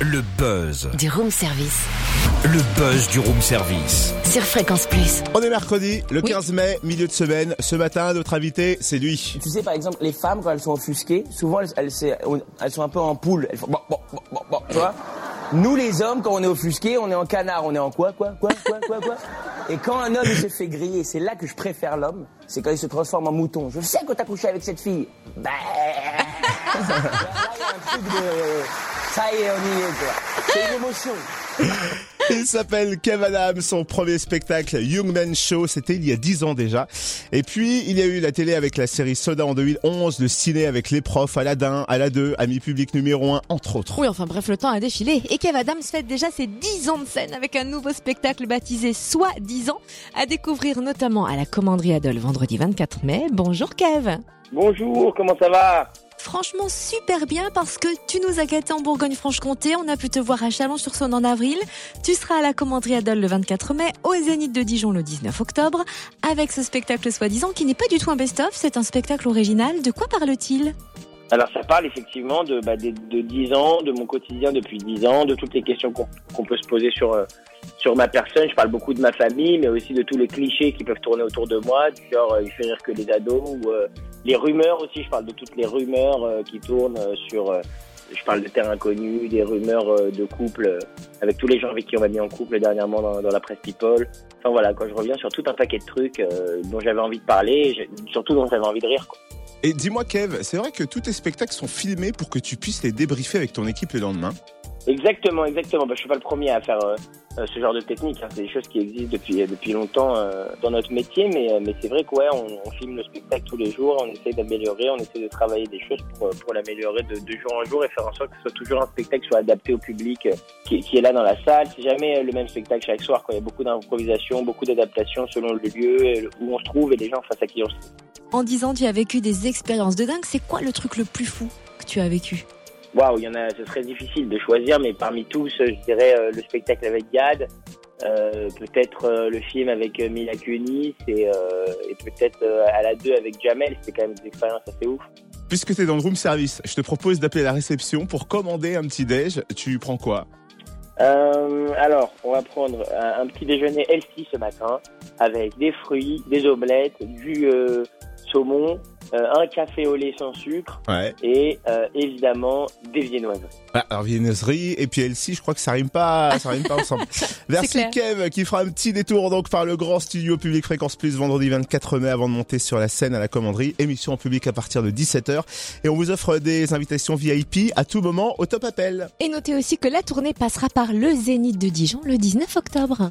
Le buzz. Du room service. Le buzz du room service. Sur Fréquence Plus. On est mercredi, le Oui. 15 mai, milieu de semaine. Ce matin, notre invité, c'est lui. Tu sais, par exemple, les femmes, quand elles sont offusquées, souvent, elles, elles, c'est- elles sont un peu en poule. Elles font bon, bon, bon, bon, bon, tu vois Nous, les hommes, quand on est offusqués, on est en canard. On est en quoi, quoi, quoi, quoi, quoi, quoi Et quand un homme, il se fait griller, c'est là que je préfère l'homme, c'est quand il se transforme en mouton. Je sais que t'as couché avec cette fille. Bah... Là, il y a un truc de... Ça y est, on y est, quoi. C'est une émotion. Il s'appelle Kev Adams, son premier spectacle Young Man Show, c'était il y a 10 ans déjà. Et puis, il y a eu la télé avec la série Soda en 2011, le ciné avec Les Profs, Aladdin, à la 2, Ami Public numéro 1, entre autres. Oui, enfin bref, le temps a défilé. Et Kev Adams fête déjà ses 10 ans de scène avec un nouveau spectacle baptisé Soit 10 ans, à découvrir notamment à la Commanderie Adol vendredi 24 mai. Bonjour Kev Bonjour, comment ça va? Franchement super bien parce que tu nous as gâtés en Bourgogne-Franche-Comté, on a pu te voir à Chalon-sur-Saône en avril, tu seras à la Commanderie Adol le 24 mai, au Zénith de Dijon le 19 octobre, avec ce spectacle soi-disant qui n'est pas du tout un best-of, c'est un spectacle original. De quoi parle-t-il? Alors ça parle effectivement de, bah, de, de 10 ans, de mon quotidien depuis 10 ans, de toutes les questions qu'on peut se poser sur, euh, sur ma personne. Je parle beaucoup de ma famille, mais aussi de tous les clichés qui peuvent tourner autour de moi, du genre euh, il fait rire que les ados, euh, les rumeurs aussi, je parle de toutes les rumeurs euh, qui tournent euh, sur... euh, je parle de terre inconnue, des rumeurs euh, de couple, euh, avec tous les gens avec qui on m'a mis en couple dernièrement dans, dans la presse People. Enfin voilà, quand je reviens sur tout un paquet de trucs euh, dont j'avais envie de parler, et j'ai- surtout dont j'avais envie de rire. quoi. Et dis-moi Kev, c'est vrai que tous tes spectacles sont filmés pour que tu puisses les débriefer avec ton équipe le lendemain? Exactement, exactement. Bah, je suis pas le premier à faire euh, ce genre de technique. hein. C'est des choses qui existent depuis depuis longtemps euh, dans notre métier, mais euh, mais c'est vrai ouais, on, filme le spectacle tous les jours, on essaie d'améliorer, on essaie de travailler des choses pour euh, pour l'améliorer de, jour en jour et faire en sorte que ce soit toujours un spectacle qui soit adapté au public euh, qui, qui est là dans la salle. C'est jamais euh, le même spectacle chaque soir. Quoi. Il y a beaucoup d'improvisation, beaucoup d'adaptation selon le lieu où on se trouve et les gens face à qui on se trouve. En 10 ans, tu as vécu des expériences de dingue, c'est quoi le truc le plus fou que tu as vécu? Waouh, il y en a, ce serait difficile de choisir, mais parmi tous, euh, je dirais euh, le spectacle avec Gad, euh, peut-être euh, le film avec Mila Kunis et, et peut-être à la 2 avec Jamel. C'était quand même des expériences assez ouf. Puisque tu es dans le room service, je te propose d'appeler la réception pour commander un petit déj. Tu prends quoi? Alors, on va prendre un, un petit déjeuner healthy ce matin avec des fruits, des omelettes, du saumon, un café au lait sans sucre Ouais. et euh, évidemment des viennoises. Ah, alors viennoiserie et puis Elsie, je crois que ça rime pas, ça rime pas ensemble. Merci. Kev qui fera un petit détour donc par le grand studio Public Fréquence Plus vendredi 24 mai avant de monter sur la scène à la commanderie. Émission en public à partir de 17h et on vous offre des invitations VIP à tout moment au top appel. Et notez aussi que la tournée passera par le Zénith de Dijon le 19 octobre.